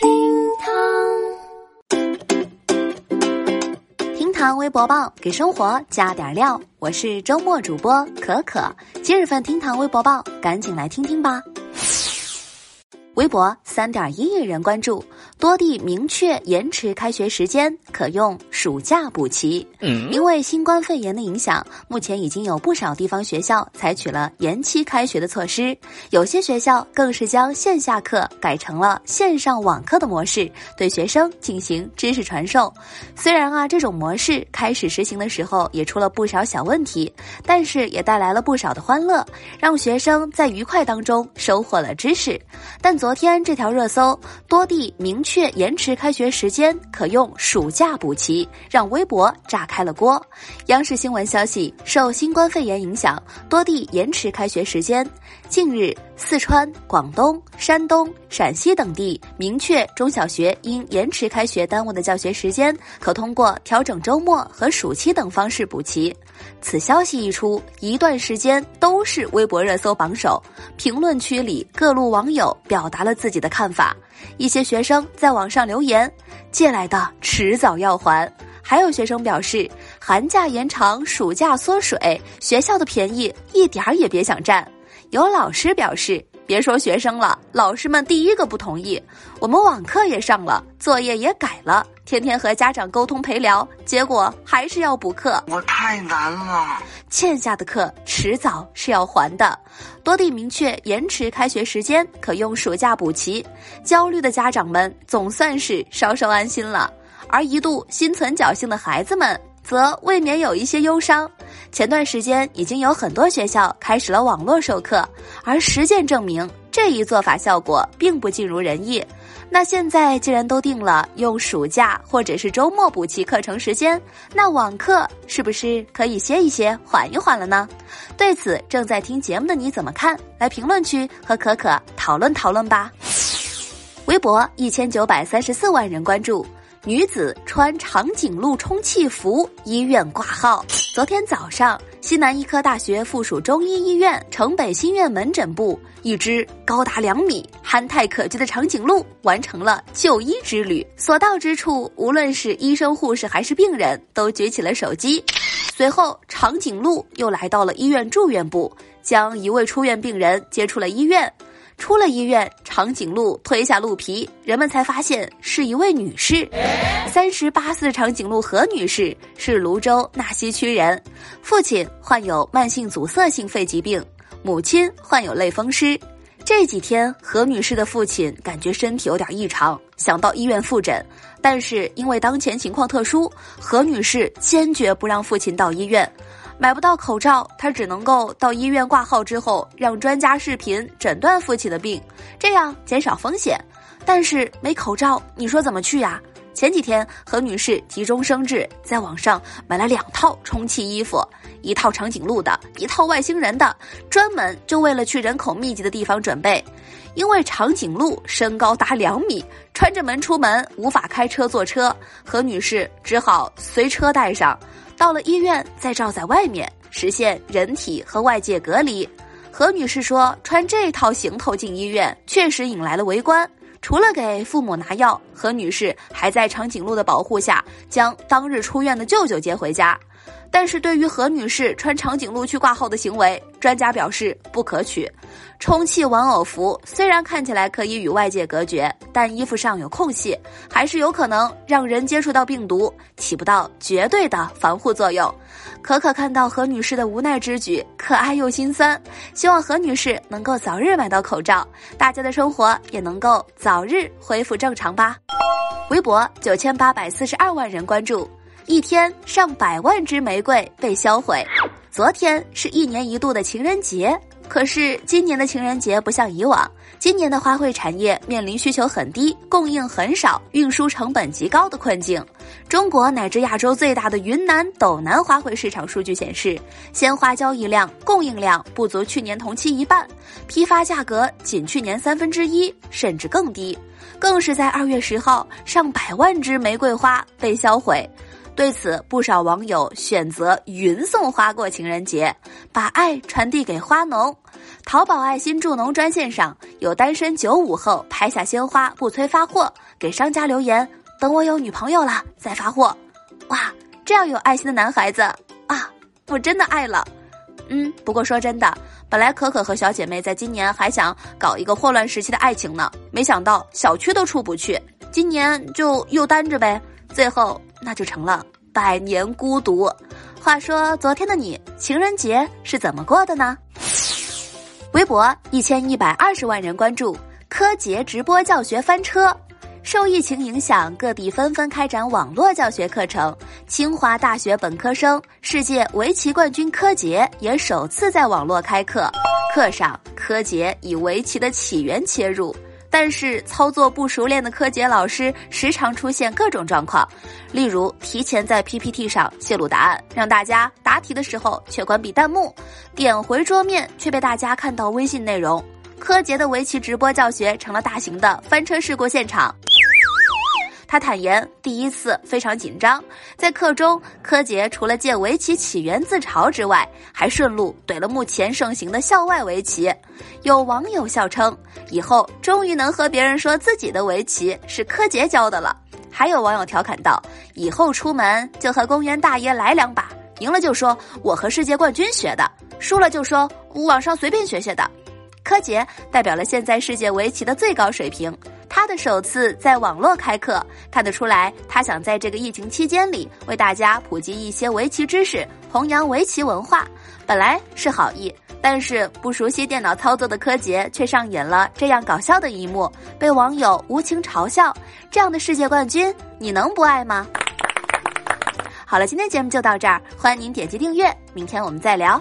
厅堂厅堂微博报，给生活加点料。我是周末主播可可。今日份厅堂微博报，赶紧来听听吧。微博三点一亿人关注，多地明确延迟开学时间，可用暑假补齐。因为新冠肺炎的影响，目前已经有不少地方学校采取了延期开学的措施，有些学校更是将线下课改成了线上网课的模式，对学生进行知识传授。虽然啊，这种模式开始实行的时候也出了不少小问题，但是也带来了不少的欢乐，让学生在愉快当中收获了知识。但昨昨天这条热搜，多地明确延迟开学时间，可用暑假补齐，让微博炸开了锅。央视新闻消息，受新冠肺炎影响，多地延迟开学时间。近日，四川、广东、山东、陕西等地明确中小学因延迟开学耽误的教学时间，可通过调整周末和暑期等方式补齐。此消息一出，一段时间都是微博热搜榜首。评论区里，各路网友表达了自己的看法。一些学生在网上留言：“借来的迟早要还。”还有学生表示：“寒假延长，暑假缩水，学校的便宜一点儿也别想占。”有老师表示。别说学生了，老师们第一个不同意。我们网课也上了，作业也改了，天天和家长沟通陪聊，结果还是要补课。我太难了，欠下的课迟早是要还的。多地明确延迟开学时间，可用暑假补齐。焦虑的家长们总算是稍稍安心了，而一度心存侥幸的孩子们。则未免有一些忧伤。前段时间已经有很多学校开始了网络授课，而实践证明这一做法效果并不尽如人意。那现在既然都定了用暑假或者是周末补齐课程时间，那网课是不是可以歇一歇、缓一缓了呢？对此，正在听节目的你怎么看？来评论区和可可讨论讨论吧。微博一千九百三十四万人关注。女子穿长颈鹿充气服医院挂号。昨天早上，西南医科大学附属中医医院城北新院门诊部，一只高达两米、憨态可掬的长颈鹿完成了就医之旅。所到之处，无论是医生、护士还是病人，都举起了手机。随后，长颈鹿又来到了医院住院部，将一位出院病人接出了医院。出了医院，长颈鹿推下鹿皮，人们才发现是一位女士。三十八岁的长颈鹿何女士是泸州纳溪区人，父亲患有慢性阻塞性肺疾病，母亲患有类风湿。这几天，何女士的父亲感觉身体有点异常，想到医院复诊，但是因为当前情况特殊，何女士坚决不让父亲到医院。买不到口罩，他只能够到医院挂号之后，让专家视频诊断父亲的病，这样减少风险。但是没口罩，你说怎么去呀？前几天何女士急中生智，在网上买了两套充气衣服，一套长颈鹿的，一套外星人的，专门就为了去人口密集的地方准备。因为长颈鹿身高达两米，穿着门出门无法开车坐车，何女士只好随车带上。到了医院，再罩在外面，实现人体和外界隔离。何女士说：“穿这套行头进医院，确实引来了围观。除了给父母拿药，何女士还在长颈鹿的保护下，将当日出院的舅舅接回家。”但是对于何女士穿长颈鹿去挂号的行为，专家表示不可取。充气玩偶服虽然看起来可以与外界隔绝，但衣服上有空隙，还是有可能让人接触到病毒，起不到绝对的防护作用。可可看到何女士的无奈之举，可爱又心酸。希望何女士能够早日买到口罩，大家的生活也能够早日恢复正常吧。微博九千八百四十二万人关注。一天上百万支玫瑰被销毁。昨天是一年一度的情人节，可是今年的情人节不像以往，今年的花卉产业面临需求很低、供应很少、运输成本极高的困境。中国乃至亚洲最大的云南斗南花卉市场数据显示，鲜花交易量、供应量不足去年同期一半，批发价格仅去年三分之一，甚至更低。更是在二月十号，上百万支玫瑰花被销毁。对此，不少网友选择云送花过情人节，把爱传递给花农。淘宝爱心助农专线上有单身九五后拍下鲜花不催发货，给商家留言：“等我有女朋友了再发货。”哇，这样有爱心的男孩子啊，我真的爱了。嗯，不过说真的，本来可可和小姐妹在今年还想搞一个霍乱时期的爱情呢，没想到小区都出不去，今年就又单着呗，最后那就成了百年孤独。话说昨天的你情人节是怎么过的呢？微博一千一百二十万人关注，柯洁直播教学翻车。受疫情影响，各地纷纷开展网络教学课程。清华大学本科生、世界围棋冠军柯洁也首次在网络开课。课上，柯洁以围棋的起源切入，但是操作不熟练的柯洁老师时常出现各种状况，例如提前在 PPT 上泄露答案，让大家答题的时候却关闭弹幕，点回桌面却被大家看到微信内容。柯洁的围棋直播教学成了大型的翻车事故现场。他坦言，第一次非常紧张。在课中，柯洁除了借围棋起源自嘲之外，还顺路怼了目前盛行的校外围棋。有网友笑称，以后终于能和别人说自己的围棋是柯洁教的了。还有网友调侃道，以后出门就和公园大爷来两把，赢了就说我和世界冠军学的，输了就说网上随便学学的。柯洁代表了现在世界围棋的最高水平。他的首次在网络开课，看得出来，他想在这个疫情期间里为大家普及一些围棋知识，弘扬围棋文化。本来是好意，但是不熟悉电脑操作的柯洁却上演了这样搞笑的一幕，被网友无情嘲笑。这样的世界冠军，你能不爱吗？好了，今天节目就到这儿，欢迎您点击订阅，明天我们再聊。